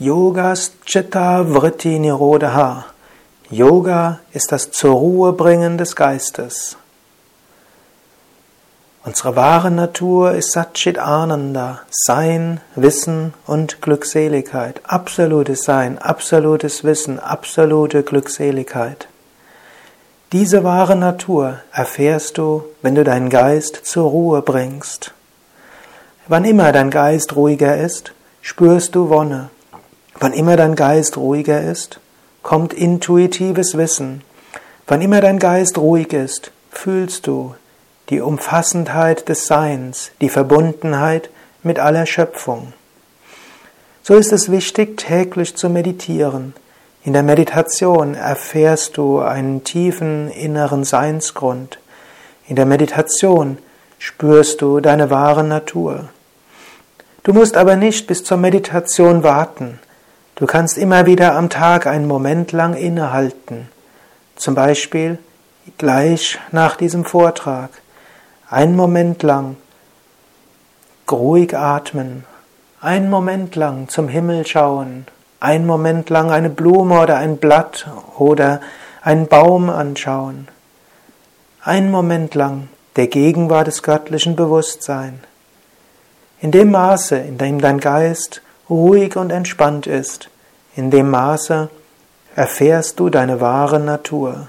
Yogas Chitta Vritti Nirodha. Yoga ist das zur Ruhe bringen des Geistes. Unsere wahre Natur ist Satchit Ananda, Sein, Wissen und Glückseligkeit. Absolutes Sein, absolutes Wissen, absolute Glückseligkeit. Diese wahre Natur erfährst du, wenn du deinen Geist zur Ruhe bringst. Wann immer dein Geist ruhiger ist, spürst du Wonne. Wann immer dein Geist ruhiger ist, kommt intuitives Wissen. Wann immer dein Geist ruhig ist, fühlst du die Umfassendheit des Seins, die Verbundenheit mit aller Schöpfung. So ist es wichtig, täglich zu meditieren. In der Meditation erfährst du einen tiefen inneren Seinsgrund. In der Meditation spürst du deine wahre Natur. Du musst aber nicht bis zur Meditation warten. Du kannst immer wieder am Tag einen Moment lang innehalten. Zum Beispiel gleich nach diesem Vortrag. Einen Moment lang ruhig atmen. Einen Moment lang zum Himmel schauen. Einen Moment lang eine Blume oder ein Blatt oder einen Baum anschauen. Einen Moment lang der Gegenwart des göttlichen Bewusstseins. In dem Maße, in dem dein Geist ruhig und entspannt ist, in dem Maße erfährst du deine wahre Natur.